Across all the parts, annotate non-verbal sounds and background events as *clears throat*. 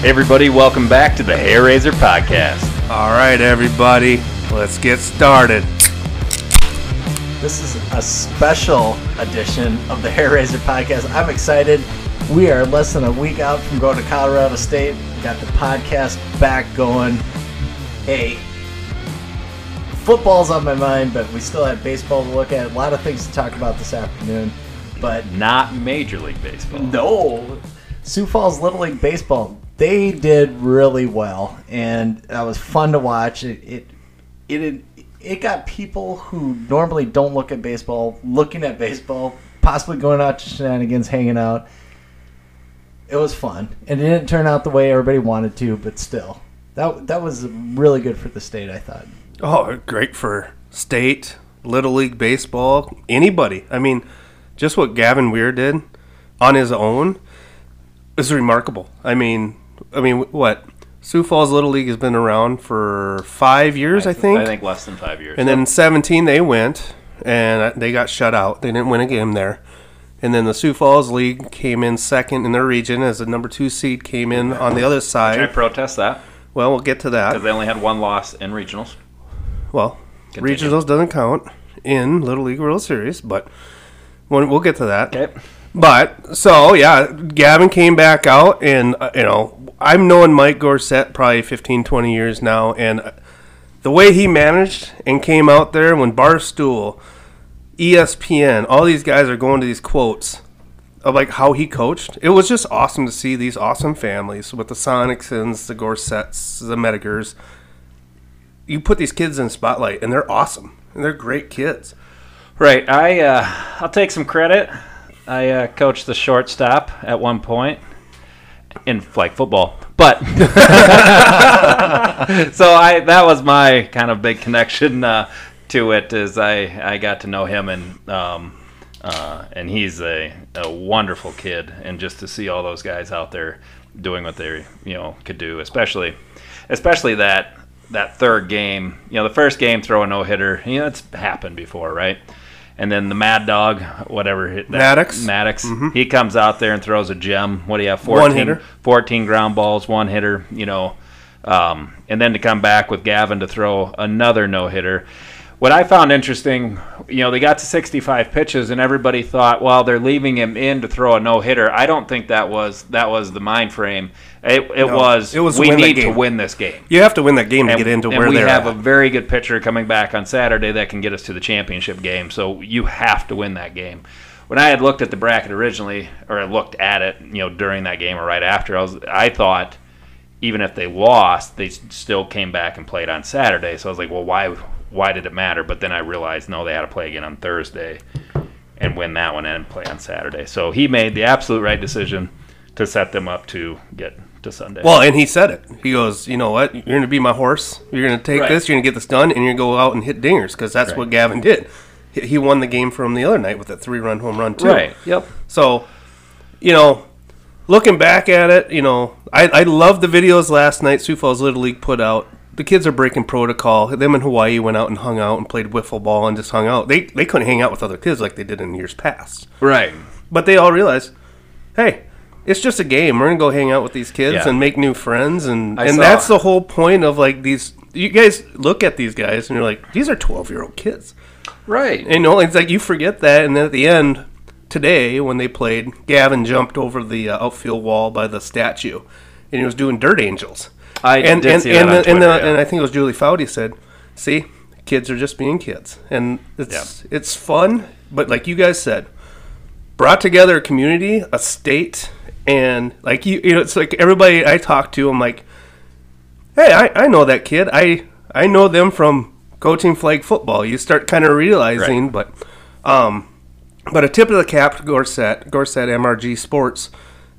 Hey everybody, welcome back to the Hair Razor Podcast. All right, everybody, let's get started. This is a special edition of the Hair Razor Podcast. I'm excited. We are less than a week out from going to Colorado State. We Got the podcast back going. Hey, football's on my mind, but we still have baseball to look at. A lot of things to talk about this afternoon. But Not Major League Baseball. no, Sioux Falls Little League Baseball. They did really well, and that was fun to watch. It it it, it got people who normally don't look at baseball looking at baseball, possibly going out to shenanigans, hanging out. It was fun, and it didn't turn out the way everybody wanted to, but still, that that was really good for the state. I thought. Oh, great for state, little league baseball, anybody. I mean, just what Gavin Weir did on his own is remarkable. I mean, I mean, what Sioux Falls Little League has been around for five years, I, think. I think less than five years. And then in 17 they went and uh, they got shut out. They didn't win a game there. And then the Sioux Falls League came in second in their region as the number two seed came in on the other I side. protest that Well, we'll get to that. because they only had one loss in regionals. Well, Continue. regionals doesn't count in Little League World Series, but we'll get to that. Okay. But so yeah, Gavin came back out, and uh, you know I've known Mike Gorsett probably 15, 20 years now, and uh, the way he managed and came out there when Barstool, ESPN, all these guys are going to these quotes of like how he coached. It was just awesome to see these awesome families with the Sonicsons, the Gorsetts, the Medigers. You put these kids in the spotlight, and they're awesome. And they're great kids. Right. I uh, I'll take some credit. I uh, coached the shortstop at one point in flag football, but *laughs* so I that was my kind of big connection uh, to it. Is I I got to know him and um, uh, and he's a, a wonderful kid, and just to see all those guys out there doing what they you know could do, especially especially that that third game. You know, the first game throw a no hitter. You know, it's happened before, right? And then the Mad Dog, whatever that, Maddox. Maddox, he comes out there and throws a gem. What do you have? 14, hitter. 14 ground balls, one hitter. You know, um, and then to come back with Gavin to throw another no hitter. What I found interesting, you know, they got to 65 pitches, and everybody thought, well, they're leaving him in to throw a no hitter. I don't think that was that was the mind frame. It, it No, was. it was we need to win this game. You have to win that game to get into and where we have at. a very good pitcher coming back on Saturday that can get us to the championship game. So you have to win that game. When I had looked at the bracket originally, or I looked at it, you know, during that game or right after, I was I thought even if they lost, they still came back and played on Saturday. So I was like, well, why why did it matter? But then I realized no, they had to play again on Thursday and win that one and play on Saturday. So he made the absolute right decision to set them up to get to Sunday. Well, and he said it. He goes, you know what? You're going to be my horse. You're going to take Right. this. You're going to get this done, and you're going to go out and hit dingers because that's Right. what Gavin did. He, won the game from the other night with a three-run home run too. right. Yep. So, you know, looking back at it, you know, I I love the videos last night. Sioux Falls Little League put out. The kids are breaking protocol. Them in Hawaii went out and hung out and played wiffle ball and just hung out. They they couldn't hang out with other kids like they did in years past. Right. But they all realized, hey, it's just a game. We're gonna go hang out with these kids Yeah. and make new friends, and I and saw- that's the whole point of like these. You guys look at these guys and you're like, these are twelve year old kids. Right. And you know, it's like you forget that, and then at the end today when they played, Gavin jumped over the uh, outfield wall by the statue, and he was doing dirt angels. I and did and see that and, on the, and, the, Twitter, yeah. and I think it was Julie Foudy said, "See, kids are just being kids, and it's it's fun." But like you guys said, brought together a community, a state, and like you, you know, it's like everybody I talk to, I'm like, "Hey, I, I know that kid. I I know them from coaching flag football." You start kind of realizing, but um, but a tip of the cap to Gorset, Gorset MRG Sports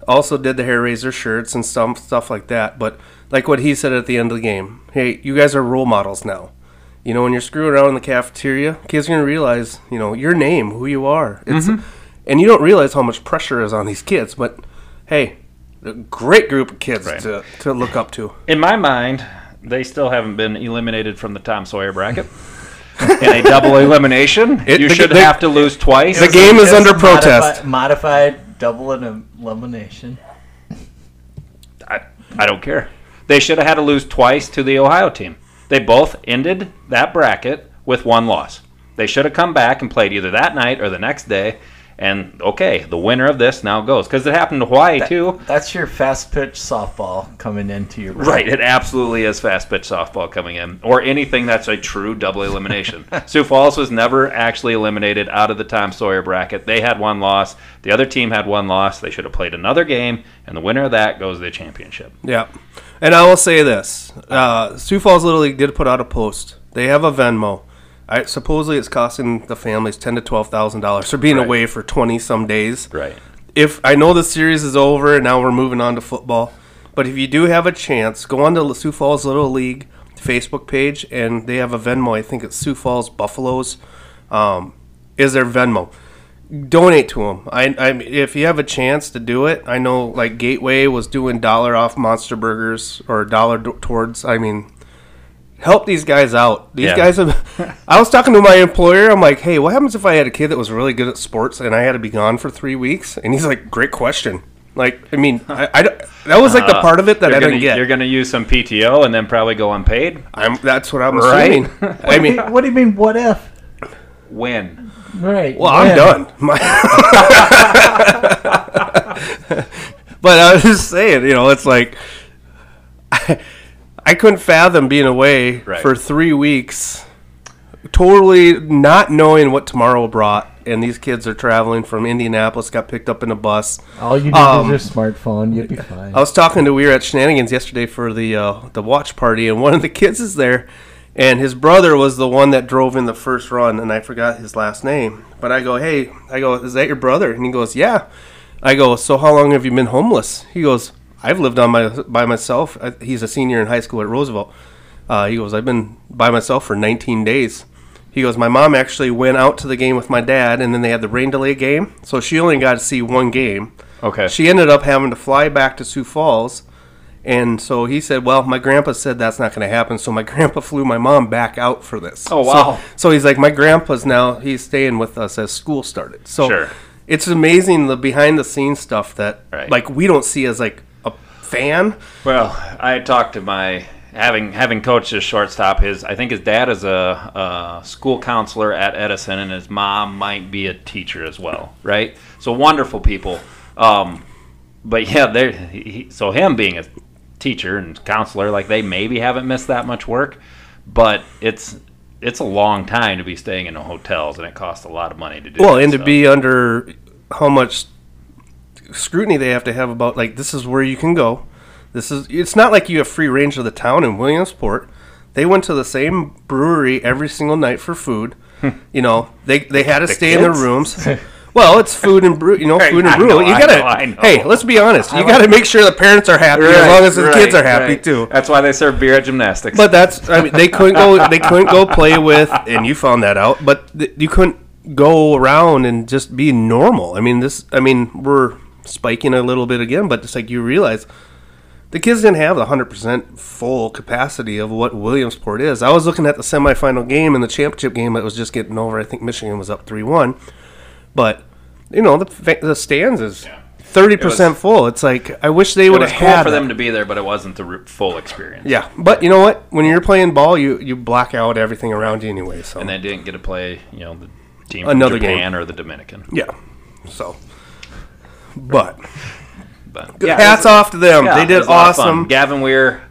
also did the hair razor shirts and some stuff like that. But like what he said at the end of the game, hey, you guys are role models now. You know, when you're screwing around in the cafeteria, kids are gonna realize, you know, your name, who you are. It's, and you don't realize how much pressure is on these kids. But hey, a great group of kids Right. to, to look up to. *laughs* In my mind, they still haven't been eliminated from the Tom Seaver bracket. *laughs* In a double elimination, It- you the- should the- have to lose twice. The game is It's under modifi- protest. Modified double elimination. I, I don't care. They should have had to lose twice to the Ohio team. They both ended that bracket with one loss. They should have come back and played either that night or the next day. And okay, the winner of this now goes because it happened to Hawaii too. That's your fast pitch softball coming into your Right, it absolutely is fast pitch softball coming in, or anything that's a true double elimination. *laughs* Sioux Falls was never actually eliminated out of the Tom Seaver bracket. They had one loss. The other team had one loss. They should have played another game, and the winner of that goes to the championship. Yeah. And I will say this uh, Sioux Falls Little League did put out a post. They have a Venmo. I, supposedly, it's costing the families ten to twelve thousand dollars for being Right. away for twenty some days. Right. If I know the series is over and now we're moving on to football, but if you do have a chance, go on to the Sioux Falls Little League Facebook page and they have a Venmo. I think it's Sioux Falls Buffaloes. Um, is their Venmo? donate to them. I, I if you have a chance to do it, I know like Gateway was doing dollar off Monster Burgers or dollar d- towards. I mean, help these guys out. These Yeah. guys have. *laughs* I was talking to my employer. I'm like, hey, what happens if I had a kid that was really good at sports and I had to be gone for three weeks? And he's like, great question. Like, I mean, I, I don't- that was like the Uh, part of it that you're I gonna, didn't get. You're going to use some PTO and then probably go unpaid. I'm that's what I'm Right. assuming. *laughs* I mean, what do you mean? What if? When? Right. Well, I'm done. *laughs* My but I was just saying, you know, it's like I, I couldn't fathom being away Right. for three weeks, totally not knowing what tomorrow brought. And these kids are traveling from Indianapolis, got picked up in a bus. All you need Um, is your smartphone. You'll be fine. I was talking to we were at Shenanigans yesterday for the uh, the watch party, and one of the *laughs* kids is there, and his brother was the one that drove in the first run, and I forgot his last name. But I go, hey, I go, is that your brother? And he goes, yeah. I go, so how long have you been homeless? He goes, I've lived on my by myself. I, he's a senior in high school at Roosevelt. Uh, he goes, I've been by myself for 19 days. He goes, my mom actually went out to the game with my dad, and then they had the rain delay game, so she only got to see one game. Okay. She ended up having to fly back to Sioux Falls. And so he said, Well, my grandpa said that's not going to happen. So my *laughs* grandpa flew my mom back out for this. Oh, wow. So, he's like, My grandpa's now, he's staying with us as school started. So Sure. it's amazing the behind the scenes stuff that, Right. like, we don't see as like fan. Well, I talked to my having having coached his shortstop. His I think his dad is a, a school counselor at Edison, and his mom might be a teacher as well. Right? So wonderful people. Um, but yeah, they so him being a teacher and counselor, like they maybe haven't missed that much work, but it's it's a long time to be staying in hotels, and it costs a lot of money to do. Well, that and to be under how much scrutiny they have to have about, like, this is where you can go. This is, it's not like you have free range of the town in Williamsport. They went to the same brewery every single night for food. Hmm. you know, they they had to The stay in their rooms. *laughs* Well, it's food and brew, you know, *laughs* food and I brew. know, you gotta, know, I know. hey, let's be honest. You gotta make sure the parents are happy as long as the Right, kids are happy right. too. That's why they serve beer at gymnastics. But that's I mean they couldn't go *laughs* they couldn't go play with and you found that out. But th- you couldn't go around and just be normal. I mean this I mean we're spiking a little bit again, but it's like you realize the kids didn't have the hundred percent full capacity of what Williamsport is. I was looking at the semifinal game and the championship game that was just getting over. I think Michigan was up three one, but you know the the stands is thirty percent full. It's like I wish they would have cool had for that. them to be there, but it wasn't the full experience. Yeah, but you know what? When you're playing ball, you you block out everything around you anyway. So and they didn't get to play, you know, the team Another Japan or the Dominican. yeah, so but But hats off to them. yeah, they did was a lot of fun. awesome. Gavin Weir,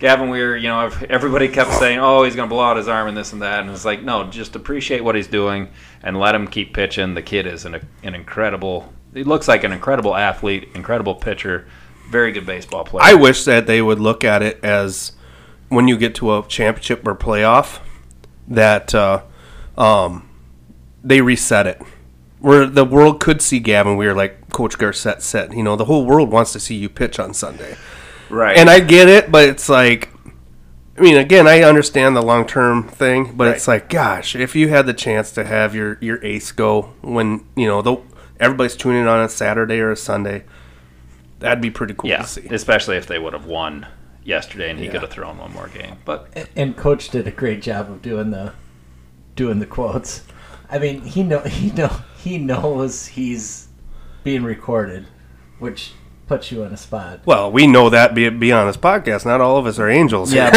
Gavin Weir, you know, everybody kept saying, "Oh, he's going to blow out his arm and this and that," and it's like, no, just appreciate what he's doing and let him keep pitching. The kid is an an incredible. He looks like an incredible athlete, incredible pitcher, very good baseball player. I wish that they would look at it as when you get to a championship or playoff that uh, um, they reset it. Where the world could see Gavin Weir like Coach Garcett said, you know, the whole world wants to see you pitch on Sunday. right, And I get it, but it's like, I mean, again, I understand the long term thing, but it's like, gosh, if you had the chance to have your your ace go when you know the everybody's tuning in on a Saturday or a Sunday, that'd be pretty cool yeah, to see. especially if they would have won yesterday and he Yeah. could have thrown one more game. But and coach did a great job of doing the doing the quotes. I mean, he know he know he knows he's being recorded, which puts you in a spot. Well, we know that be, be on this podcast. Not all of us are angels. Yeah,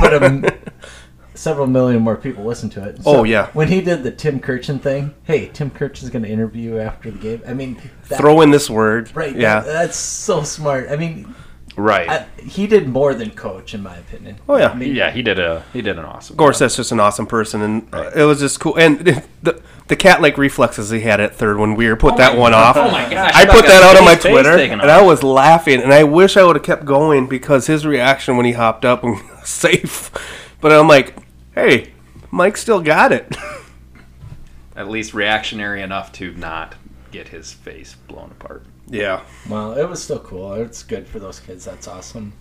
but um, *laughs* several million more people listen to it. Oh, yeah. When he did the Tim Kurkjian thing, hey, Tim Kurkjian's going to interview you after the game. I mean, that, Throw in this word. right? Yeah. that- that's so smart. I mean, Right. I, he did more than coach, in my opinion. Oh, yeah. I mean, yeah, he did a he did an awesome. Of course, that's just an awesome person, and uh, it was just cool. And *laughs* the the cat like reflexes he had at third when Weir put that one off. Oh my gosh! I put that out on my Twitter, and. I was laughing, and I wish I would have kept going because his reaction when he hopped up and *laughs* safe. But I'm like, hey, Mike still got it. at least reactionary enough to not get his face blown apart. Yeah. Well, it was still cool. It's good for those kids. That's awesome.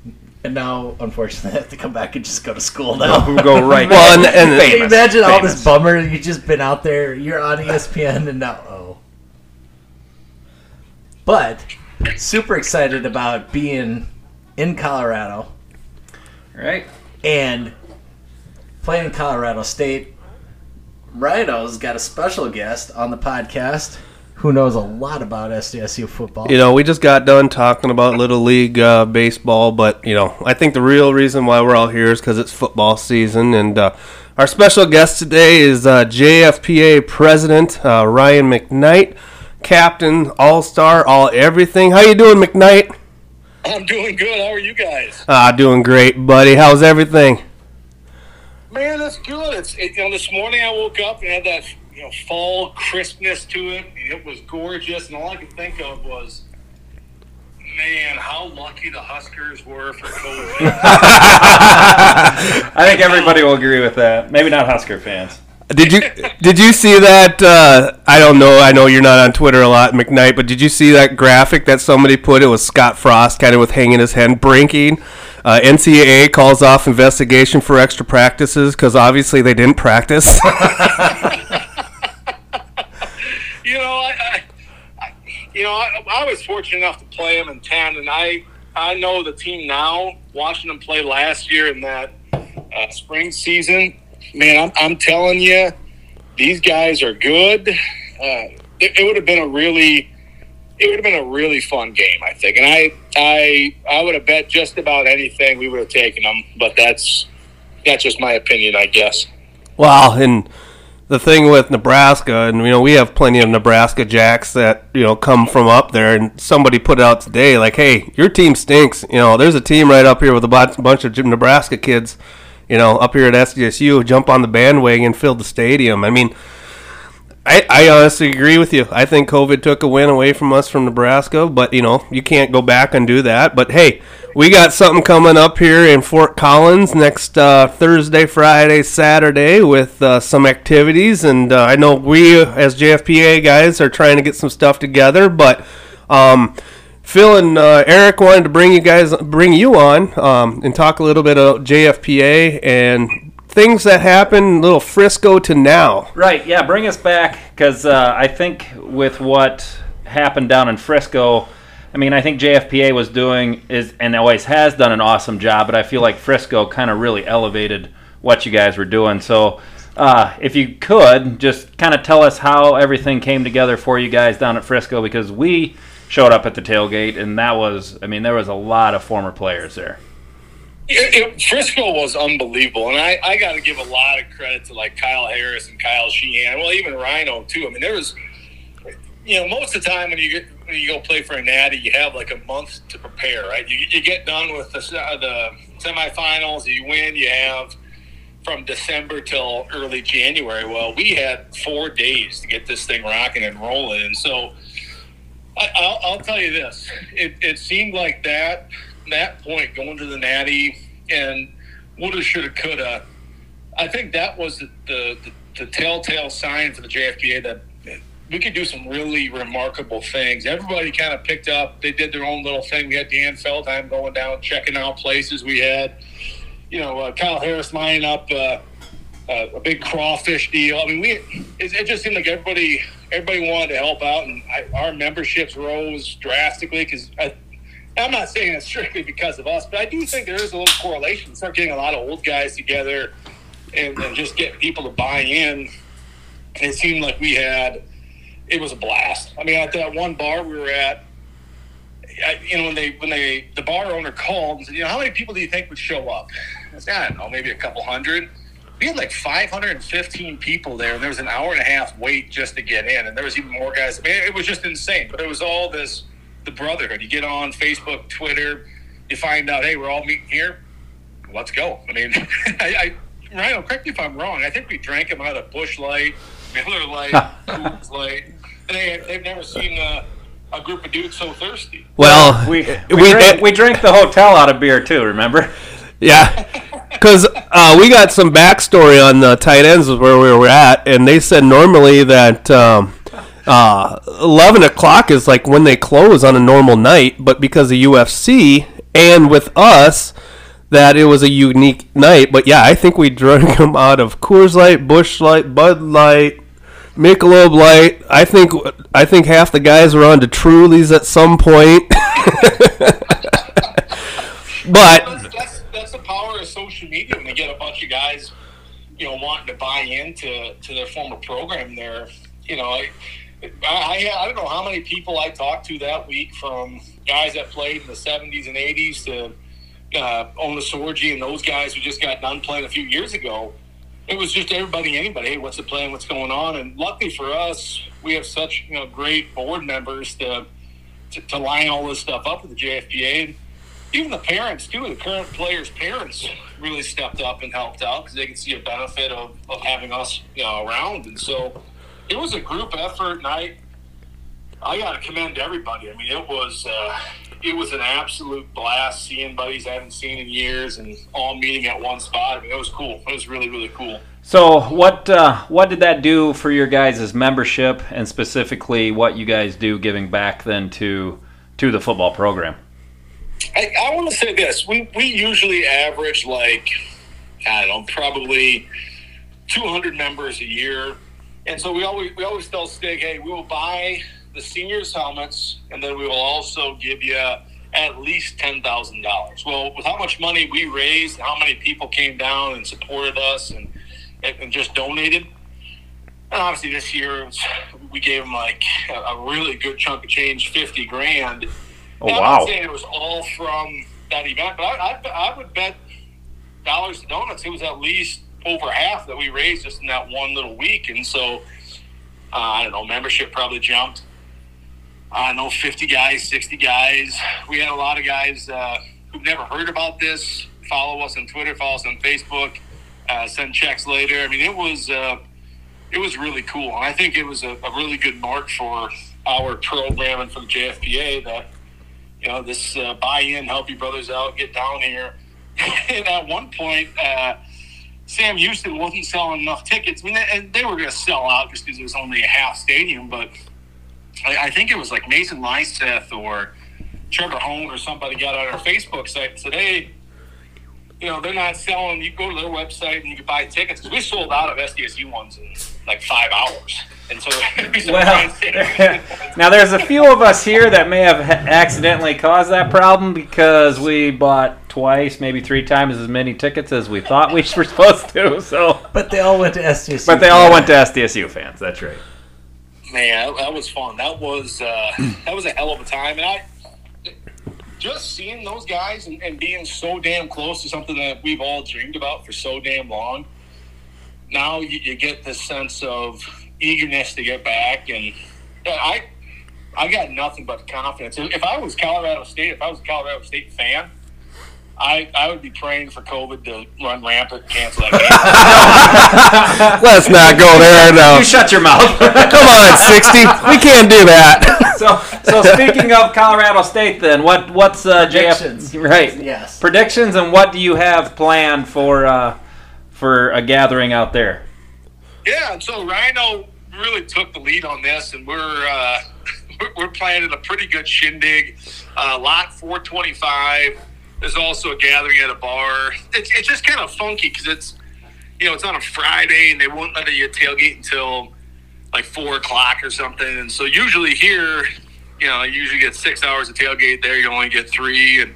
And now, unfortunately, *laughs* I have to come back and just go to school now. Who go *laughs* right? Well, and, and Can you Famous, imagine all this bummer? You've just been out there. You're on ESPN, and now oh. But super excited about being in Colorado right. and playing Colorado State. Rhino's got a special guest on the podcast who knows a lot about SDSU football. You know, we just got done talking about Little League uh, baseball, but, you know, I think the real reason why we're all here is because it's football season. And uh, our special guest today is uh, JFPA President uh, Ryan McKnight, Captain, All Star, All Everything. How you doing, McKnight? I'm doing good. How are you guys? Ah, doing great, buddy. How's everything? Man, that's good. It's it, you know this morning I woke up and had that you know fall crispness to it. It was gorgeous, and all I could think of was, man, how lucky the Huskers were for COVID. *laughs* I think everybody will agree with that. Maybe not Husker fans. Did you did you see that? Uh, I don't know. I know you're not on Twitter a lot, McKnight, but did you see that graphic that somebody put? It was Scott Frost, kind of with hanging his head, brinking. Uh, NCAA calls off investigation for extra practices because obviously they didn't practice. *laughs* you know, I, I, you know, I, I was fortunate enough to play them in ten, and I I know the team now. Watching them play last year in that uh, spring season, man, I'm, I'm telling you, these guys are good. Uh, it, it would have been a really, it would have been a really fun game, I think. And I, I, I would have bet just about anything we would have taken them. But that's that's just my opinion, I guess. Well, and the thing with Nebraska, and you know, we have plenty of Nebraska jacks that you know come from up there, and somebody put out today like, "Hey, your team stinks." You know, there's a team right up here with a bunch of Nebraska kids, you know, up here at SDSU, jump on the bandwagon, and fill the stadium. I mean. I, I honestly agree with you. I think COVID took a win away from us from Nebraska, but you know you can't go back and do that. But hey, we got something coming up here in Fort Collins next uh, Thursday, Friday, Saturday with uh, some activities, and uh, I know we as JFPA guys are trying to get some stuff together. But um, Phil and uh, Eric wanted to bring you guys bring you on um, and talk a little bit about JFPA and things that happened, little Frisco to now. Right. Yeah. Bring us back because uh, I think with what happened down in Frisco, I mean, I think JFPA was doing is and always has done an awesome job, but I feel like Frisco kind of really elevated what you guys were doing. So. Uh, if you could just kind of tell us how everything came together for you guys down at Frisco, because we showed up at the tailgate, and that was, I mean, there was a lot of former players there. It, it, Frisco was unbelievable, and I, I got to give a lot of credit to like Kyle Harris and Kyle Sheehan. Well, even Rhino too. I mean, there was, you know, most of the time when you get when you go play for a natty, you have like a month to prepare, right? You, you get done with the uh, the semifinals, you win, you have from December till early January. Well, we had four days to get this thing rocking and rolling, and so I, I'll, I'll tell you this: it, it seemed like that that point going to the Natty and woulda, shoulda, coulda. I think that was the, the, the, telltale sign for the JFPA that we could do some really remarkable things. Everybody kind of picked up. They did their own little thing. We had Dan Feldheim going down, checking out places. We had, you know, uh, Kyle Harris lining up uh, uh, a big crawfish deal. I mean, we it, it just seemed like everybody everybody wanted to help out, and I, our memberships rose drastically because I'm not saying it's strictly because of us, but I do think there is a little correlation. Start getting a lot of old guys together and, and just get people to buy in. It seemed like we had, it was a blast. I mean, at that one bar we were at, I, you know, when they when they the bar owner called and said, you know, how many people do you think would show up? I said, I don't know, maybe a couple hundred. We had like 515 people there, and there was an hour and a half wait just to get in, and there was even more guys. I mean, it was just insane. But it was all this the brotherhood. You get on Facebook, Twitter, you find out, hey, we're all meeting here. Let's go. I mean, *laughs* I, I Rhino, correct me if I'm wrong. I think we drank them out of Busch Light, Miller Light, *laughs* Coors Light, and they, they've never seen. Uh, a group of dudes so thirsty. Well, We we, we- drank, we drank the hotel out of beer too. Remember? Yeah, *laughs* because uh, we got some backstory on the tight ends of where we were at, and they said normally that um, uh, eleven o'clock is like when they close on a normal night, but because of UFC and with us, that it was a unique night. But yeah, I think we drank *laughs* them out of Coors Light, Busch Light, Bud Light. Michelob Light. I think I think half the guys were on to Trulies at some point. *laughs* but That's, that's, that's the power of social media when you get a bunch of guys, you know, wanting to buy into to their former program. There, you know, I, I I don't know how many people I talked to that week from guys that played in the '70s and '80s to uh, Ona Sorgi and those guys who just got done playing a few years ago. It was just everybody, anybody. Hey, what's the plan? What's going on? And luckily for us, we have such you know great board members to to, to line all this stuff up with the JFPA. And even the parents too, the current players' parents really stepped up and helped out because they could see a benefit of, of having us, you know, around. And so it was a group effort, and I I got to commend everybody. I mean, it was uh, it was an absolute blast seeing buddies I haven't seen in years and all meeting at one spot. I mean, it was cool. It was really really cool. So what uh, what did that do for your guys' membership, and specifically what you guys do giving back then to to the football program? I, I want to say this. We, we usually average like, I don't know, probably 200 members a year. And so we always, we always tell Stig, hey, we will buy the seniors' helmets, and then we will also give you at least $10,000. Well, with how much money we raised, how many people came down and supported us and, and, just donated, and obviously this year we gave them like a, really good chunk of change, 50 grand. Oh Now, I'm not saying it was all from that event, but I, I, I would bet dollars to donuts it was at least over half that we raised just in that one little week. And so, uh, I don't know, membership probably jumped. I know, 50 guys, 60 guys. We had a lot of guys uh, who've never heard about this follow us on Twitter, follow us on Facebook, uh, send checks later. I mean, it was uh, it was really cool, and I think it was a, a really good mark for our program and the JFPA that you know this uh, buy-in, help your brothers out, get down here. *laughs* and at one point, uh, Sam Houston wasn't selling enough tickets. I mean, and they were going to sell out just because it was only a half stadium, but I, I think it was like Mason Lyseth or Trevor Hone or somebody got on our Facebook site and said, "Hey." You know, they're not selling. You go to their website and you can buy tickets because we sold out of SDSU ones in like five hours. And so, *laughs* so Well, *laughs* now there's a few of us here that may have accidentally caused that problem because we bought twice, maybe three times as many tickets as we thought we *laughs* were supposed to. So, But they all went to SDSU. but they all went to SDSU fans. That's right. Man, that, that was fun. That was uh, *clears throat* that was a hell of a time, and I just seeing those guys and, and being so damn close to something that we've all dreamed about for so damn long. Now you, you get this sense of eagerness to get back, and I I got nothing but confidence. If I was Colorado State, if I was a Colorado State fan. I, I would be praying for COVID to run rampant and cancel that game. *laughs* *laughs* let's not go there now. You shut your mouth. *laughs* Come on, sixty. We can't do that. so, so speaking of Colorado State, then what what's uh, Predictions. JF right? Yes. Predictions and what do you have planned for uh, for a gathering out there? Yeah, so Rhino really took the lead on this, and we're uh, we're- we're planning a pretty good shindig. Uh, lot 425. There's also a gathering at a bar. It's, it's just kind of funky because it's you know it's on a Friday, and they won't let you tailgate until like four o'clock or something. And so usually here, you know, you usually get six hours of tailgate. There, you only get three, and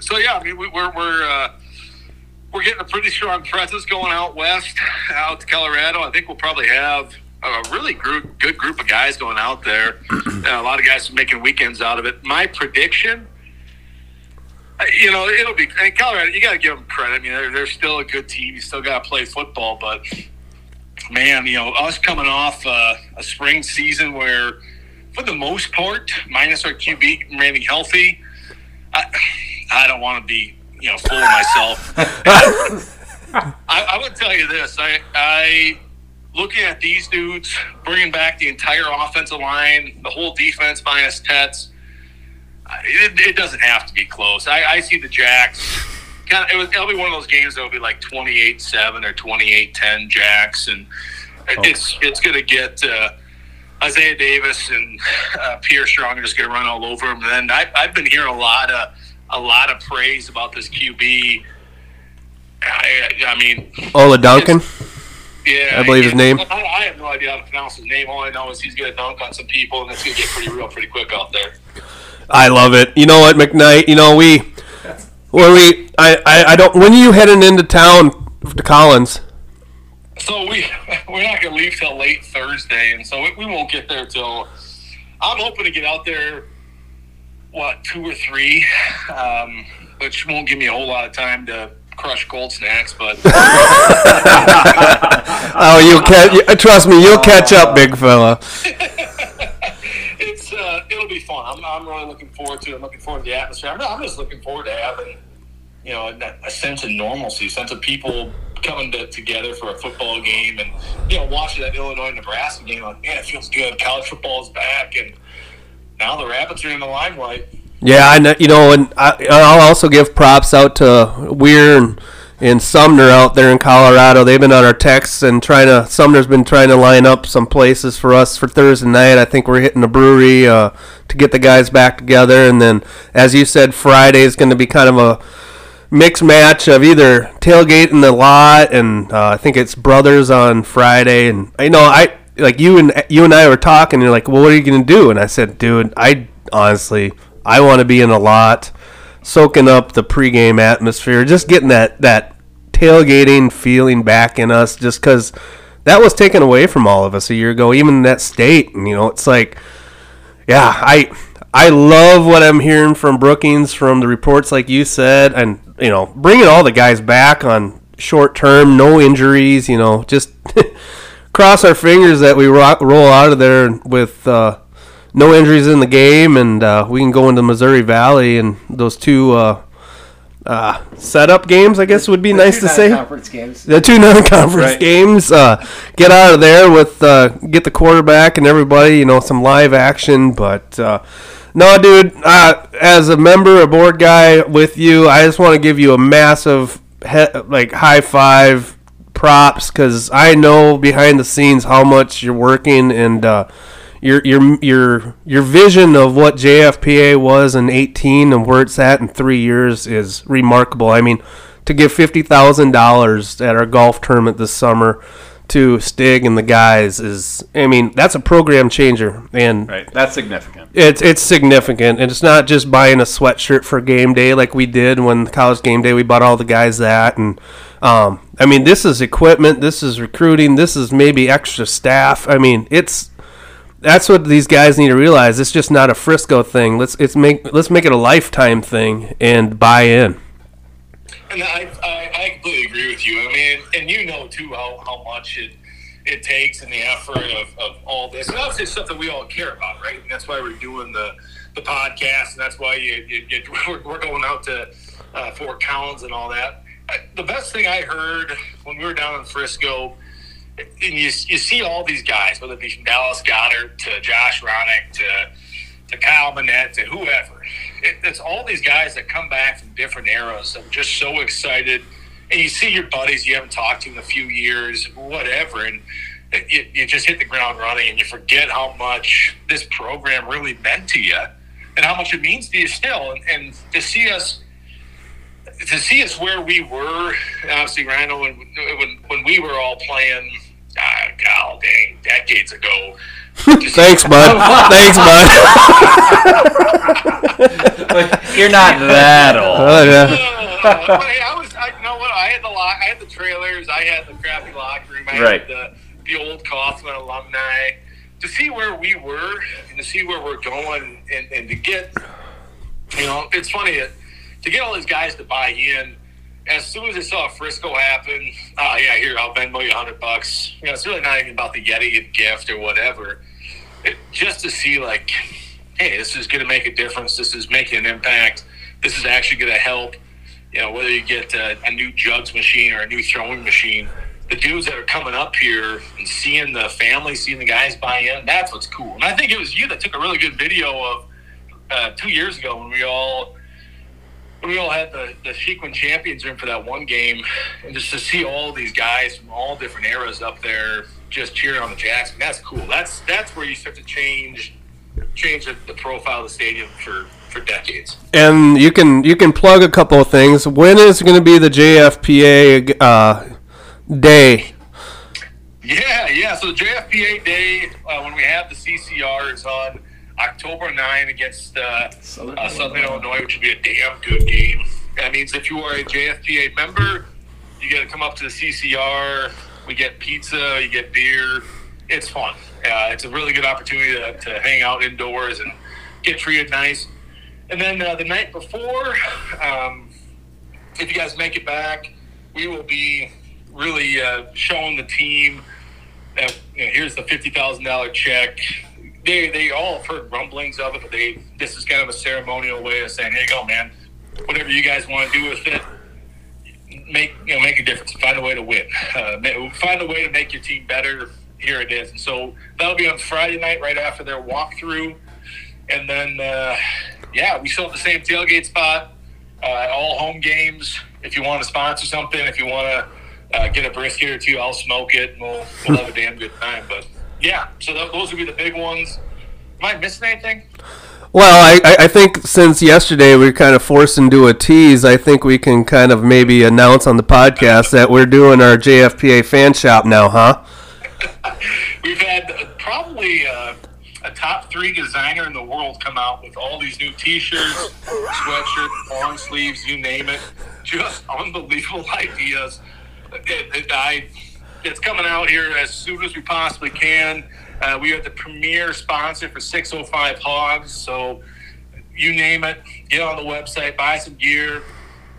so yeah, I mean we, we're we're. Uh, we're getting a pretty strong presence going out west, out to Colorado. I think we'll probably have a really group, good group of guys going out there. *clears throat* a lot of guys making weekends out of it. My prediction, uh, you know, it'll be and Colorado. You got to give them credit. I mean, they're, they're still a good team. You still got to play football, but man, you know, us coming off uh, a spring season where, for the most part, minus our QB remaining healthy, I, I don't want to be, you know, fooling myself. *laughs* I, I would tell you this: I, I looking at these dudes, bringing back the entire offensive line, the whole defense minus Tets. It, it doesn't have to be close. I, I see the Jacks. Kind of, it was, it'll be one of those games that'll be like 28-7 or 28-10 Jacks, and oh. it's it's going to get uh, Isaiah Davis and uh, Pierre Strong are just going to run all over him. And I, I've been hearing a lot of a lot of praise about this QB. I, I mean, Oladokun. Yeah, I believe his name. I, I, have no idea how to pronounce his name. All I know is he's going to dunk on some people, and it's going to get pretty real pretty quick out there. I love it. You know what, McKnight? You know we when we I, I, I don't when are you heading into town to Collins? So we *laughs* we're not going to leave till late Thursday, and so we won't get there till. I'm hoping to get out there. What two or three, um, which won't give me a whole lot of time to crush cold snacks, but *laughs* *laughs* oh, you'll catch. Trust me, you'll catch up, big fella. Uh, it'll be fun. I'm, I'm really looking forward to. it. I'm looking forward to the atmosphere. I'm, I'm just looking forward to having you know a, a sense of normalcy, a sense of people coming to, together for a football game, and you know watching that Illinois Nebraska game. Like, man, it feels good. College football is back, and now the Rapids are in the limelight. Yeah, I know. You know, and I, I, will also give props out to Weir and, and Sumner out there in Colorado. They've been on our texts and trying to. Sumner's been trying to line up some places for us for Thursday night. I think we're hitting the brewery uh, to get the guys back together, and then, as you said, Friday is going to be kind of a mixed match of either tailgate in the lot, and uh, I think it's brothers on Friday. And I know I like you and you and I were talking. And you're like, well, what are you going to do? And I said, dude, I honestly I want to be in a lot, soaking up the pregame atmosphere, just getting that that tailgating feeling back in us, just because that was taken away from all of us a year ago, even that state. And you know, it's like, yeah, I I love what I'm hearing from Brookings, from the reports, like you said, and you know, bringing all the guys back on short term, no injuries. You know, just *laughs* cross our fingers that we rock, roll out of there with. Uh, no injuries in the game, and uh, we can go into Missouri Valley and those two uh, uh, setup games. I guess would be the nice to say. Conference games. The two non-conference right. games. Uh, get out of there with uh, get the quarterback and everybody. You know some live action, but. Uh, no, dude. as a member, a board guy with you, I just want to give you a massive, he- like, high five, props, because I know behind the scenes how much you're working and your your your your vision of what JFPA was in 18 and where it's at in three years is remarkable. I mean, to give fifty thousand dollars at our golf tournament this summer to Stig and the guys is, I mean, that's a program changer, and right, that's significant. It's it's significant, and it's not just buying a sweatshirt for game day like we did when college game day. We bought all the guys that, and um, I mean, this is equipment, this is recruiting, this is maybe extra staff. I mean, it's that's what these guys need to realize. It's just not a Frisco thing. Let's it's make let's make it a lifetime thing and buy in. And I, I, I completely agree with you. I mean, and you know too how, how much it it takes and the effort of, of all this. And obviously, it's stuff that we all care about, right? And that's why we're doing the the podcast, and that's why you, you, you *laughs* we're going out to uh, Fort Collins and all that. The best thing I heard when we were down in Frisco and you, you see all these guys, whether it be from Dallas Goedert to Josh Ronick to to Kyle Manette to whoever. It, it's all these guys that come back from different eras. I'm just so excited. And you see your buddies you haven't talked to in a few years, whatever, and you, you just hit the ground running and you forget how much this program really meant to you and how much it means to you still. And, and to see us to see us where we were, obviously, Rhino, when, when, when we were all playing – god dang, decades ago. *laughs* Thanks, bud. *laughs* Thanks, bud. You're not that old. Oh, yeah. *laughs* Uh, I was, I, you know what? I had the lock, I had the trailers, I had the crappy locker room, I right. had the, the old Coughlin alumni, to see where we were and to see where we're going, and, and to get, you know, it's funny to get all these guys to buy in. As soon as I saw Frisco happen, oh yeah, here I'll Venmo you a hundred bucks. You know, it's really not even about the Yeti gift or whatever. It, just to see like, hey, this is going to make a difference. This is making an impact. This is actually going to help. You know, whether you get a, a new jugs machine or a new throwing machine, the dudes that are coming up here and seeing the family, seeing the guys buy in, that's what's cool. And I think it was you that took a really good video of uh, two years ago when we all we all had the the Shequin champions room for that one game, and just to see all these guys from all different eras up there just cheering on the Jacks, that's cool. That's that's where you start to change change the, the profile of the stadium for for decades. And you can you can plug a couple of things. When is going to be the JFPA uh, day? Yeah, yeah. So the JFPA day uh, when we have the CCR is on October 9 against uh, Southern, uh, Southern Illinois, which would be a damn good game. That means if you are a JFPA member, you got to come up to the CCR. We get pizza, you get beer. It's fun. Uh, it's a really good opportunity to, to, hang out indoors and get treated nice. And then uh, the night before, um, if you guys make it back, we will be really uh, showing the team that you know, here's the fifty thousand dollar check they they all have heard rumblings of it, but they this is kind of a ceremonial way of saying, "Here you go, man. Whatever you guys want to do with it, make you know make a difference. Find a way to win. Uh, find a way to make your team better. Here it is." And so that'll be on Friday night, right after their walkthrough, and then uh, yeah, we still have the same tailgate spot uh, at all home games. If you want to sponsor something, if you want to uh, get a brisket or two, I'll smoke it, and we'll we'll *laughs* have a damn good time. But yeah, so th- those would be the big ones. Am I missing anything? Well, I, I think since yesterday we are kind of forced into a tease, I think we can kind of maybe announce on the podcast that we're doing our JFPA fan shop now, huh? *laughs* We've had probably uh, a top three designer in the world come out with all these new T-shirts, sweatshirts, long sleeves, you name it. Just unbelievable *laughs* ideas. It, it, I it's coming out here as soon as we possibly can. Uh, we are the premier sponsor for 605 Hogs, so you name it, get on the website, buy some gear.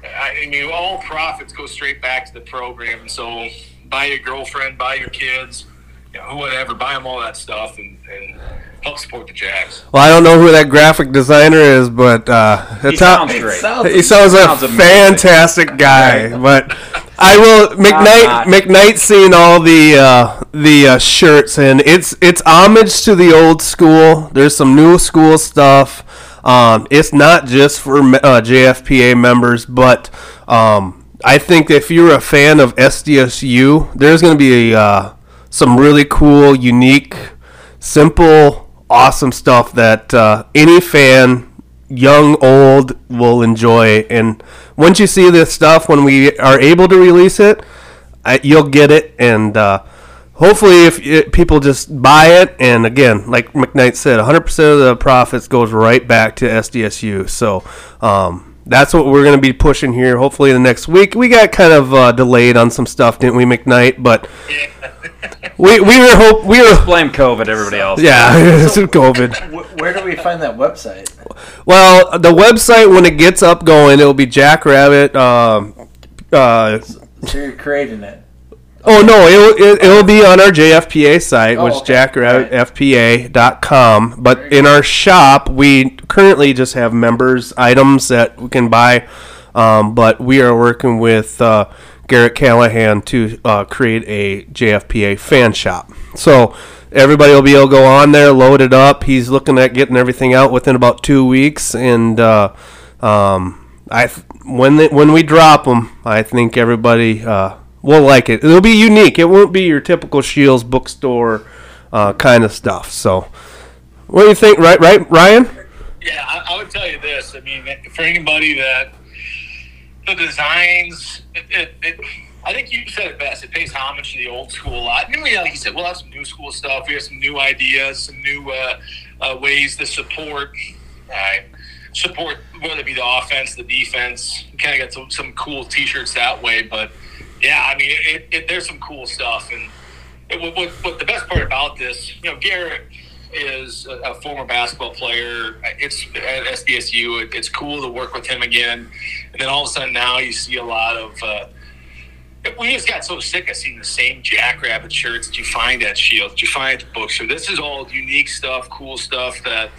I mean, all profits go straight back to the program. So buy your girlfriend, buy your kids, you know, whatever, buy them all that stuff and, and help support the Jacks. Well, I don't know who that graphic designer is, but uh, he, sounds great. Sounds, he sounds, a fantastic guy. But *laughs* I will McKnight McKnight seeing all the uh, the uh, shirts and it's it's homage to the old school. There's some new school stuff. Um, it's not just for uh, JFPA members, but um, I think if you're a fan of SDSU, there's going to be uh, some really cool, unique, simple, awesome stuff that uh, any fan, young, old, will enjoy. And once you see this stuff, when we are able to release it, I, you'll get it. And uh, hopefully, if it, people just buy it, and again, like McKnight said, 100% of the profits goes right back to SDSU. So. Um, that's what we're going to be pushing here. Hopefully, the next week. We got kind of uh, delayed on some stuff, didn't we, McKnight? But we we were hope we were blame COVID. Everybody else. Yeah, *laughs* it's COVID. Where do we find that website? Well, the website when it gets up going, it'll be Jackrabbit. Um, uh, so you're creating it. Oh no, it'll it, will be on our JFPA site, oh, which okay. jackrabbitfpa.com. But in our shop, we currently just have members items that we can buy. Um, but we are working with uh, Garrett Callahan to uh, create a JFPA fan shop. So everybody will be able to go on there, load it up. He's looking at getting everything out within about two weeks, and uh, um, I when they, when we drop them, I think everybody uh, will like it. It'll be unique. It won't be your typical Shields bookstore uh, kind of stuff. So, what do you think? Right, right, Ryan? Yeah, I, I, would tell you this. I mean, for anybody that the designs, it, it, it, I think you said it best. It pays homage to the old school a lot. And we, like you said, we'll have some new school stuff. We have some new ideas, some new uh, uh, ways to support. Uh, support whether it be the offense, the defense. Kind of got some, some cool T-shirts that way, but yeah, I mean, it, it, there's some cool stuff, and it, what, what, what the best part about this, you know, Garrett is a, a former basketball player. It's at SDSU. It, it's cool to work with him again. And then all of a sudden now you see a lot of. Uh, we just got so sick of seeing the same Jackrabbit shirts that you find at Shield, that you find at the bookstore. This is all unique stuff, cool stuff that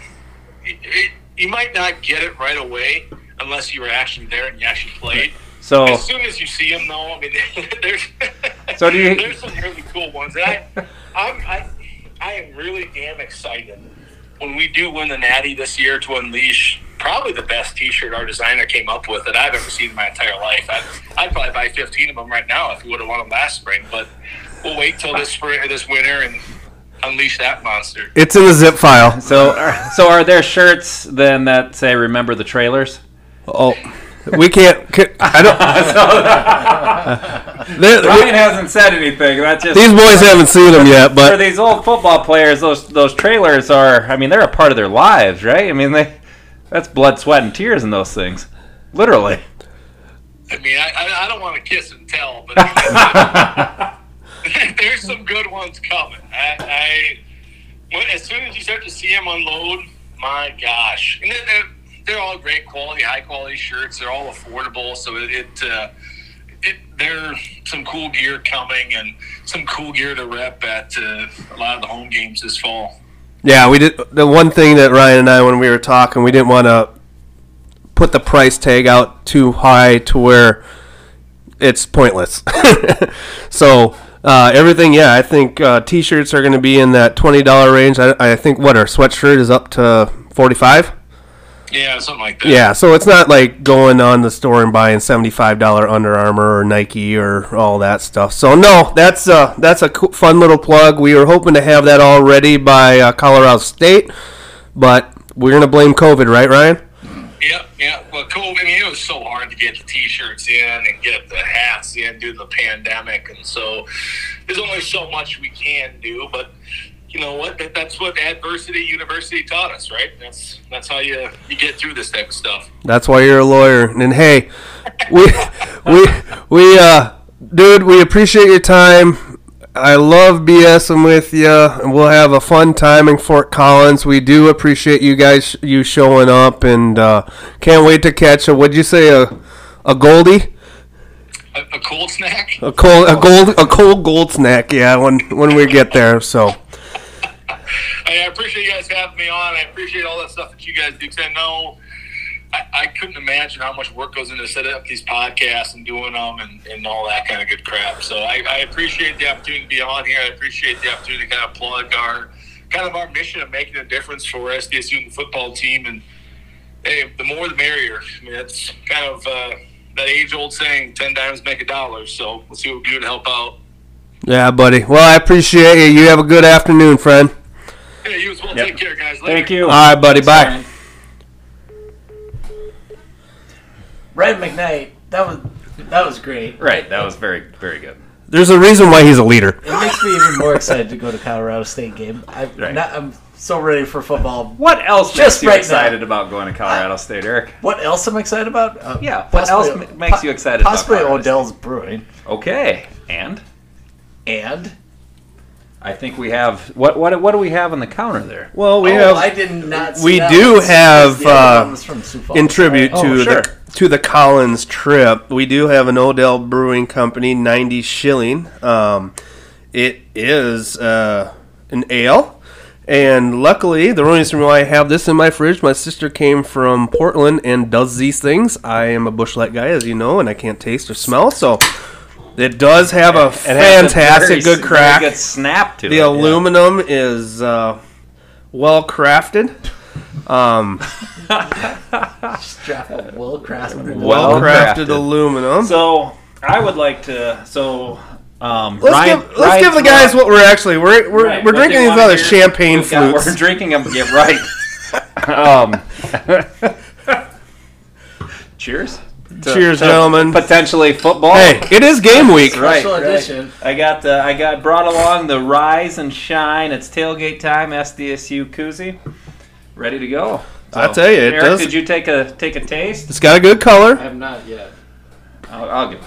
you might not get it right away unless you were actually there and you actually played. So as soon as you see them, though, I mean, *laughs* there's so do you, there's some really cool ones. And I, I'm, I, I am really damn excited when we do win the Natty this year to unleash probably the best T-shirt our designer came up with that I've ever seen in my entire life. I'd, I'd probably buy 15 of them right now if we would have won them last spring, but we'll wait till this spring, this winter, and unleash that monster. It's in the zip file. so so are there shirts then that say "Remember the trailers"? Oh, we can't. ca- I *laughs* don't. *laughs* They're- Ryan hasn't said anything. That's just these boys haven't seen them yet, But for these old football players. Those those trailers are. I mean, they're a part of their lives, right? I mean, they that's blood, sweat, and tears in those things, literally. I mean, I, I, I don't want to kiss and tell, but *laughs* there's some good ones coming. I, I when, as soon as you start to see them unload, my gosh, and they're, they're, uh, they're all great quality, high quality shirts. They're all affordable, so it. it uh, it, there's some cool gear coming and some cool gear to rep at uh, a lot of the home games this fall. yeah, we did. The one thing that Ryan and I, when we were talking, we didn't want to put the price tag out too high to where it's pointless. *laughs* so uh, everything, yeah, I think uh, t-shirts are going to be in that twenty dollar range. I, I think what our sweatshirt is up to forty five. Yeah, something like that. Yeah, so it's not like going on the store and buying seventy-five dollar Under Armour or Nike or all that stuff. So no, that's uh that's a fun little plug. We were hoping to have that all ready by uh, Colorado State, but we're gonna blame COVID, right, Ryan? Yeah, yeah. Well, COVID. I mean, it was so hard to get the T-shirts in and get the hats in due to the pandemic, and so there's only so much we can do. But you know what? That, that's what adversity university taught us, right? That's that's how you you get through this type of stuff. That's why you're a lawyer. And hey, we *laughs* we we uh, dude, we appreciate your time. I love BSing with you, and we'll have a fun time in Fort Collins. We do appreciate you guys you showing up, and uh, can't wait to catch a. What'd you say a a Goldie? A, a cold snack. A cold a gold a cold gold snack. Yeah, when when we get there. So I appreciate you guys having me on. I appreciate all that stuff that you guys do because I know I, I couldn't imagine how much work goes into setting up these podcasts and doing them and, and all that kind of good crap. So I, I appreciate the opportunity to be on here. I appreciate the opportunity to kind of plug our kind of our mission of making a difference for SDSU and the football team. And hey, the more the merrier. I mean, that's kind of uh, that age old saying: ten dimes make a dollar. So let's see what we can do to help out. yeah, buddy. Well, I appreciate you. You have a good afternoon, friend. Hey, you as well. Yep. Take care, guys. Later. Thank you. All right, buddy. Bye. Ryan. Red McKnight, that was that was great. Right, that was very very good. There's a reason why he's a leader. It makes me even more excited to go to Colorado State game. I, Right. not, I'm so ready for football. What else Just makes you right now. excited about going to Colorado State, Eric? What else am I excited about? Uh, Yeah, what else ma- makes you excited Possibly Colorado Odell's Brewing, Okay, and and I think we have what what what do we have on the counter there? Well, we oh, have I did not. See we that do one. have, uh, from Falls, in tribute right? to Oh, sure. the to the Collins trip, we do have an Odell Brewing Company 90 shilling. Um, it is uh, an ale, and luckily, the only reason why I have this in my fridge, my sister came from Portland and does these things. I am a Busch Light guy, as you know, and I can't taste or smell, so it does have a It has a fantastic very- good crack. very good snap to The it. aluminum is uh, well crafted. Um, Strap a Will Craftsman. Well well crafted crafted. aluminum. So I would like to. So um, let's Ryan, give let's Ryan give the guys up- what we're actually we're we're, Right, we're drinking these other champagne got- flutes. We're drinking them. Get *laughs* right. um, cheers. To- Cheers, to gentlemen. Potentially football. Hey, it is game week. Right, Special right. edition. I got the I got brought along the Rise and Shine. It's tailgate time. SDSU koozie, ready to go. I tell you, it Eric, does- did you take a take a taste? It's got a good color. I have not yet. I'll, I'll give it.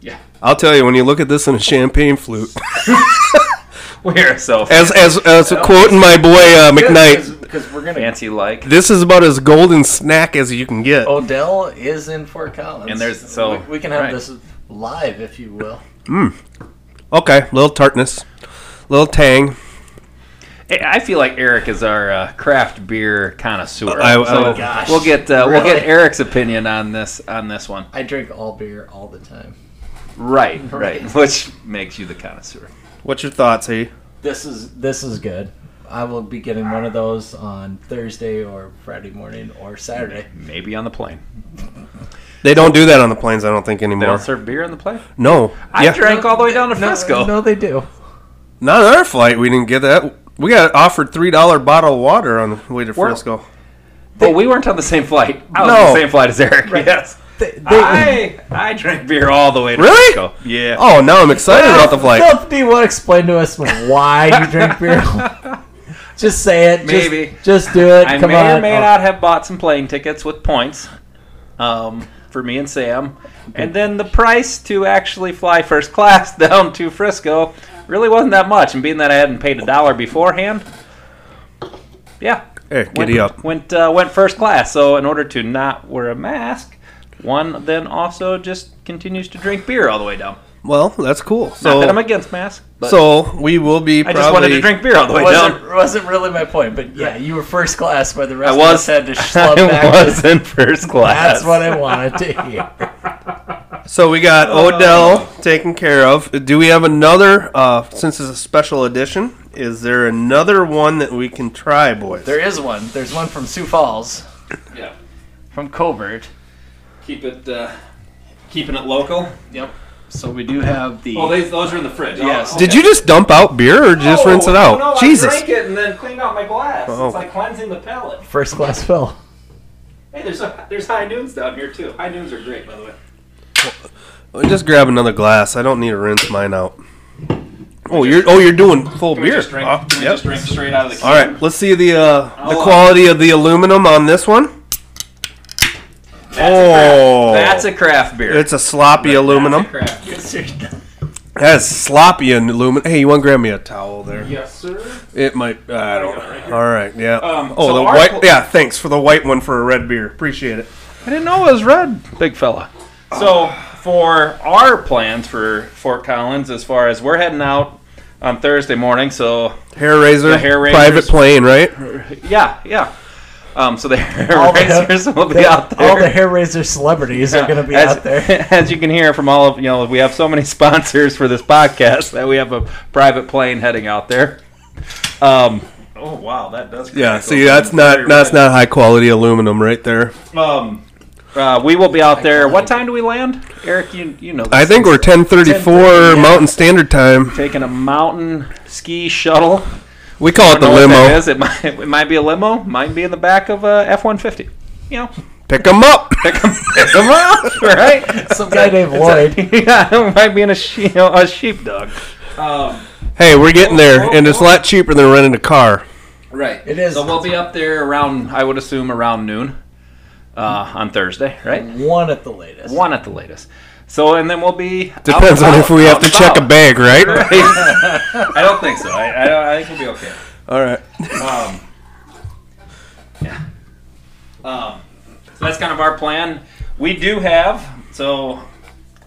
Yeah. I'll tell you when you look at this in a champagne flute. *laughs* we are so As as as quoting my boy uh, McKnight, because we're gonna. fancy like. this is about as golden snack as you can get. Odell is in Fort Collins, And there's- so- we, we can have right. this live if you will. Hmm. Okay, little tartness, little tang. Hey, I feel like Eric is our uh, craft beer connoisseur. I- I- so Oh, gosh. we'll get uh, we'll get Eric's opinion on this on this one. I drink all beer all the time. Right, right, Right. *laughs* which makes you the connoisseur. What's your thoughts, hey? This is this is good. I will be getting one of those on Thursday or Friday morning or Saturday. Maybe on the plane. They don't do that on the planes, I don't think They anymore. don't serve beer on the plane. No, I yeah, drank all the way down to No, Frisco. no, they do. not on our flight. We didn't get that. We got offered three dollar bottle of water on the way to Where- Frisco. But we weren't on the same flight. I was No. on the same flight as Eric. Yes. They, they, I I drank beer all the way to Really? Frisco. Yeah. Oh, now I'm excited about the flight. Phil, do you want to explain to us why you drink beer? *laughs* just say it. Just- Maybe. Just, do it. I Come may on. or may Oh, not have bought some plane tickets with points um, for me and Sam. And then the price to actually fly first class *laughs* down to Frisco really wasn't that much. And being that I hadn't paid a dollar beforehand, yeah. Hey, Went, giddy up. Went, uh, went first class. So in order to not wear a mask, one then also just continues to drink beer all the way down. Well, that's cool. Not that I'm against masks. But so we will be. I Probably, just wanted to drink beer all the way wasn't, down. wasn't really my point, but yeah, you were first class, but the rest I of us was. had to *laughs* schlub back. I was in first *laughs* class. That's what I wanted to hear. *laughs* So we got Oh. Odell taken care of. Do we have another? Uh, since it's a special edition, is there another one that we can try, boys? There is one. There's one from Sioux Falls, Yeah. from Covert. Keep it, uh, keeping it local. Yep. So we do have the. Oh, these, those are in the fridge. Yes. Did you just dump out beer or just rinse it out? No, Jesus. I drank it and then cleaned out my glass. Oh. It's like cleansing the palate. First class Phil. Hey, there's a, there's high noons down here too. High noons are great, by the way. Well, Just grab another glass. I don't need to rinse mine out. Oh, you're oh you're doing full Can we beer. just drink, Oh, can we yep. just drink straight out of the can? All right, let's see the uh, the uh, quality of the aluminum on this one. That's a Oh. craft, that's a craft beer. It's a sloppy aluminum. That's a craft beer. That's sloppy and aluminum. Hey, you want to grab me a towel there? Yes, sir. It might. I don't. got it right. All right. Yeah. Um, oh, so the white. cl- yeah. Thanks for the white one for a red beer. Appreciate it. I didn't know it was red, big fella. So for our plans for Fort Collins, as far as we're heading out on Thursday morning, so Hair razor. The hair Private plane, right? yeah, yeah. Um, so the hair *laughs* All the- raisers will be The- out there. all the hair raiser celebrities are going to be as, out there. *laughs* As you can hear from all of you know, we have so many *laughs* sponsors for this podcast that we have a private plane heading out there. Um, oh wow, that does. Yeah. crack See, that's not that's red. not high quality aluminum right there. Um, uh, we will be out there. What time do we land, Eric? You you know. I think we're 10:34 Mountain Standard Time. taking a mountain ski shuttle. We call it the don't know what that limo. is. It might it might be a limo. Might be in the back of a F one fifty. You know, Pick them up. *laughs* pick them, pick 'em up, *laughs* right? Some guy named Lloyd. *laughs* yeah, it might be in a she, you know, a sheepdog. Um, Hey, we're getting there, and it's a lot cheaper than renting a car. right. It is. So we'll be up there around. I would assume around noon uh, on Thursday, right? One at the latest. One at the latest. So and then we'll be. Depends on about, if we have to check a bag, *laughs* right? I don't think so. I, I, don't, I think we'll be okay. All right. Um, yeah. Um, so that's kind of our plan. We do have so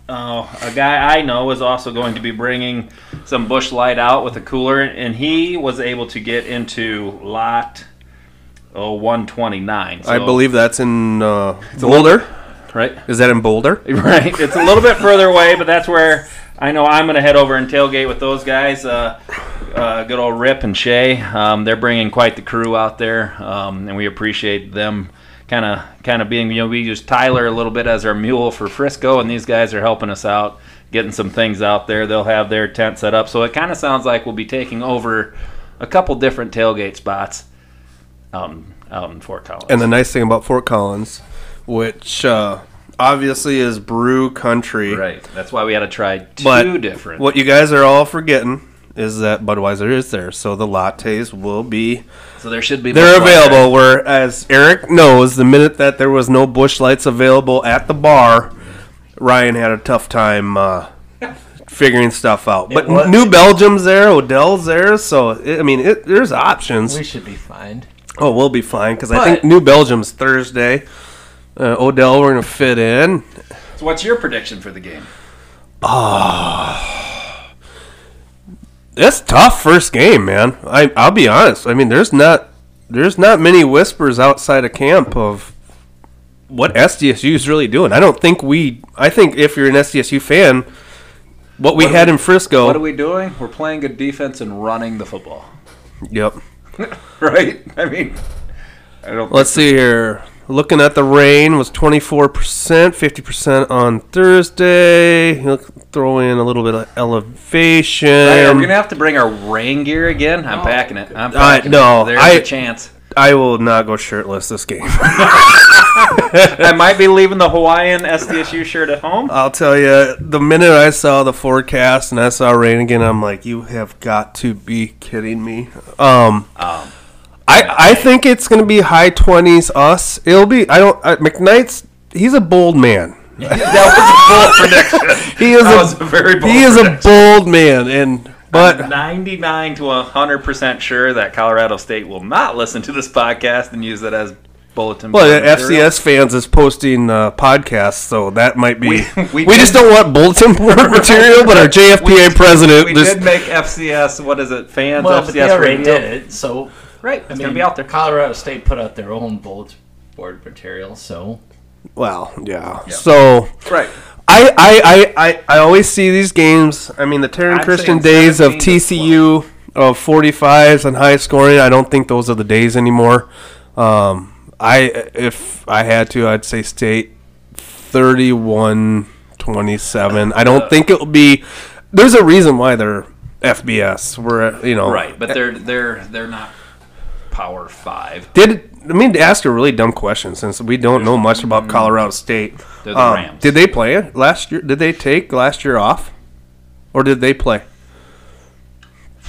uh, a guy I know is also going to be bringing some Busch Light out with a cooler, and he was able to get into lot oh 129. I believe that's in uh, a right. Is that in Boulder? *laughs* Right. It's a little bit further away, but that's where I know I'm going to head over and tailgate with those guys. Uh, uh, good old Rip and Shay. Um, they're bringing quite the crew out there, um, and we appreciate them kind of kind of being. You know, we use Tyler a little bit as our mule for Frisco, and these guys are helping us out, getting some things out there. They'll have their tent set up, so it kind of sounds like we'll be taking over a couple different tailgate spots in, out in Fort Collins. And the nice thing about Fort Collins, which uh, obviously is brew country, right. That's why we had to try two But different. what you guys are all forgetting is that Budweiser is there, so the lattes will be so there should be. they're available. Where as Eric knows, the minute that there was no Busch Lights available at the bar, Ryan had a tough time uh, *laughs* figuring stuff out. But was- New Belgium's there, Odell's there, so it, I mean, it, there's options. We should be fine. Oh, we'll be fine because I think New Belgium's Thursday. Uh, Odell, we're gonna fit in. So what's your prediction for the game? It's tough first game, man. I I'll be honest. I mean, there's not there's not many whispers outside of camp of what SDSU is really doing. I don't think we. I think if you're an SDSU fan, what we What had are in Frisco. What are we doing? We're playing good defense and running the football. yep. *laughs* Right? I mean, I don't. Let's see here. Looking at the rain was 24%, 50% on Thursday. Look- Throw in a little bit of elevation. Right, are we gonna have to bring our rain gear again? I'm packing it. I'm packing no, it. There's I- a chance. I will not go shirtless this game. *laughs* I might be leaving the Hawaiian SDSU shirt at home. I'll tell you, the minute I saw the forecast and I saw rain again, I'm like, you have got to be kidding me. Um, Um, I I think it's going to be high 20s us. It'll be I don't I, McKnight's he's a bold man. that was a bold prediction. *laughs* He is That a was a very bold he is a bold man and I'm but 99 to 100 percent sure that Colorado State will not listen to this podcast and use it as bulletin. well, board material. FCS fans is posting uh, podcasts, so that might be. We- We, we just don't want bulletin *laughs* board material, but our JFPA president We just did make FCS. What is it? Fans Well, but they FCS already radio. did it, so Right, it's I mean, gonna be out there. Colorado State put out their own bulletin board material, so well, yeah. So Right. I, I, I, I, I always see these games. I mean, the Terran I'm Christian days of TCU of 45s and high scoring. I don't think those are the days anymore. Um, I if I had to, I'd say State 31 27. I don't think it'll be. There's a reason why they're FBS. We're you know Right, but they're they're they're not Power Five. Did I mean to ask a really dumb question since we don't know much about Colorado State? They're the Um, Rams. Did they play it last year? Did they take last year off, or did they play?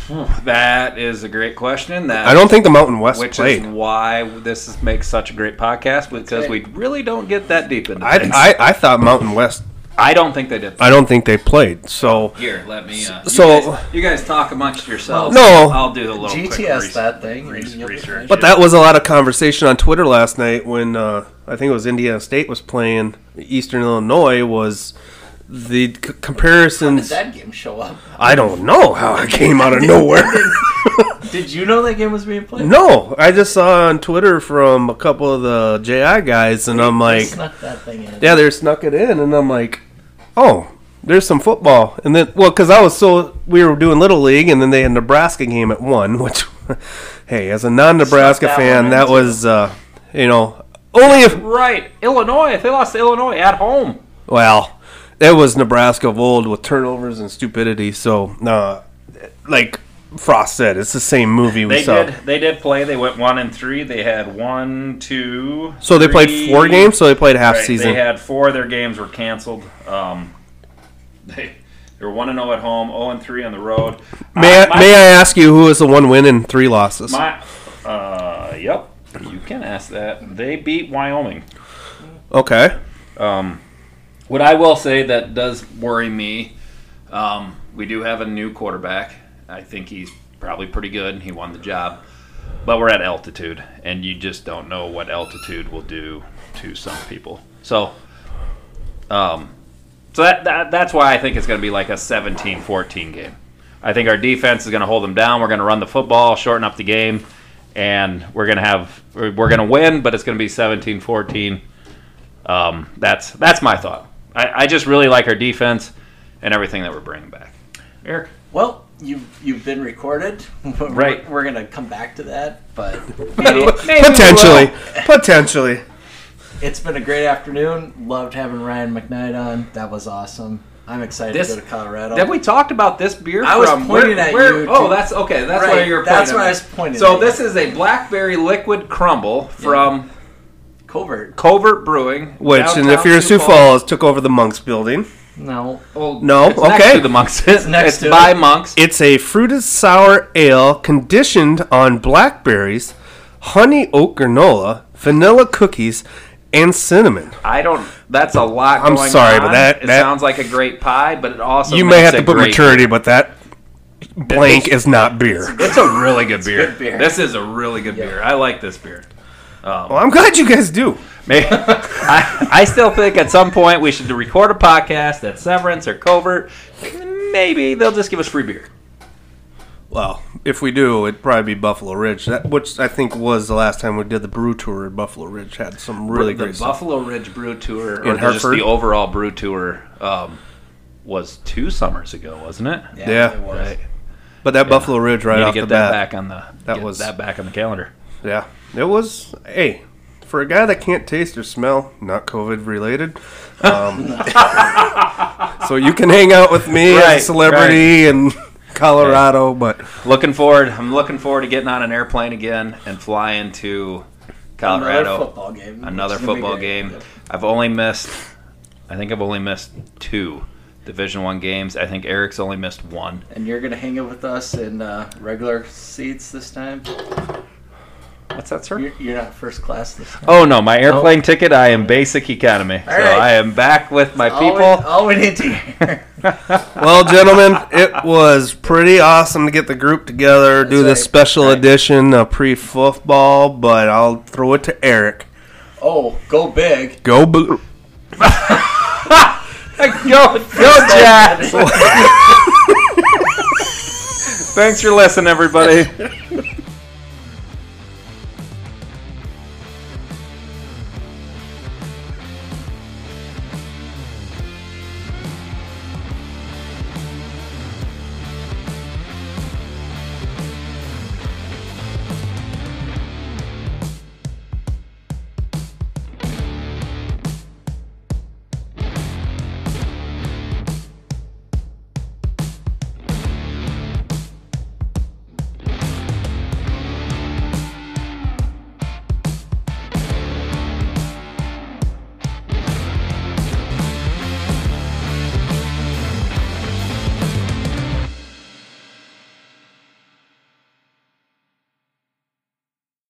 *sighs* That is a great question. That I don't think the Mountain West which played. is why this is, makes such a great podcast because we really don't get that deep into I, things. I, I thought Mountain West. I don't think they did. I don't think they played. So Here, let me. Uh, So- you guys, you guys talk amongst yourselves. No. I'll do a little quick GTS res- that thing. res- and you'll be research. But that was a lot of conversation on Twitter last night when uh, I think it was Indiana State was playing Eastern Illinois. Was the c- How did comparisons? that game show up? I don't know how it came out of nowhere. *laughs* *laughs* Did you know that game was being played? no, I just saw on Twitter from a couple of the JI guys, and I'm They like, snuck that thing in. yeah, they snuck it in, and I'm like, oh, there's some football, and then well, because I was so we were doing little league, and then they had Nebraska game at one, *laughs* which, hey, as a non-Nebraska that fan, that was, uh, you know, only if Right, Illinois. If they lost to Illinois at home. well, it was Nebraska of old with turnovers and stupidity. So, uh, like Frost said, it's the same movie we They saw. did. They did play. They went one and three. They had one, two. So they played four games. So they played half Right, season. They had four of their games were canceled. Um, *laughs* they they were one and zero at home, zero and three on the road. may Uh, I, my- may I ask you who was the one win and three losses? My, uh, yep. You can ask that. They beat Wyoming. okay. Um, what I will say that does worry me, um, we do have a new quarterback. I think he's probably pretty good. He won the job, but we're at altitude, and you just don't know what altitude will do to some people. So, um, so that, that that's why I think it's going to be like a 17-14 game. I think our defense is going to hold them down. We're going to run the football, shorten up the game, and we're going to have we're going to win, but it's going to be 17-14. Um, that's that's my thought. I, I just really like our defense and everything that we're bringing back. Eric, Well, you've you've been recorded. *laughs* We're- Right. We're gonna come back to that, but *laughs* maybe, Potentially. Potentially. it's been a great afternoon. Loved having Ryan McKnight on. That was awesome. I'm excited This- to go to Colorado. Have we talked about this beer? I was from pointing where, at where- you Oh, to- that's okay. That's Right, where you're. Pointing. That's pointing why I at. was pointing So at this you. is a blackberry liquid crumble from Covert. Covert Brewing, Which, and if you're in Sioux Falls, took over the Monks building. No. Well, No, it's next okay. to the monks. It's next to by it. monks. It's a fruited sour ale conditioned on blackberries, honey oat granola, vanilla cookies, and cinnamon. I don't. That's a lot. I'm going sorry, on. but that- it that- sounds like a great pie, but it also you may makes have to it put great maturity, but that blank is not beer. It's a really good beer. good beer. This is a really good beer. I like this beer. Well, I'm glad you guys do. Maybe, I, I still think at some point we should record a podcast at Severance or Covert. Maybe they'll just give us free beer. Well, if we do, it'd probably be Buffalo Ridge, that, which I think was the last time we did the brew tour. at Buffalo Ridge had some really the great stuff. Buffalo Ridge Brew Tour, In or just Hartford? the overall Brew Tour, um, was two summers ago, wasn't it? Yeah. it was. Right. But that Buffalo Ridge right Need to off get the that bat, back on the that get was- that back on the calendar. yeah, it was. Hey, for a guy that can't taste or smell, not COVID related. Um, *laughs* so you can hang out with me Right, as a celebrity in Colorado, but Looking forward. I'm looking forward to getting on an airplane again and flying to Colorado. Another football game. Another It's gonna be football game. Yep. I've only missed. I think I've only missed two Division One games. I think Eric's only missed one. And you're gonna hang it with us in uh, regular seats this time. What's that, sir? You're, you're not first class this time. Oh no, my airplane oh. ticket. I am basic economy, so right. I am back with my All we, people. all we need to hear. *laughs* well, gentlemen, it was pretty awesome to get the group together, do That's this special Right. edition of pre-football. But I'll throw it to Eric. oh, go big. Go blue. go, go, Jazz! Thanks for listening, everybody. *laughs*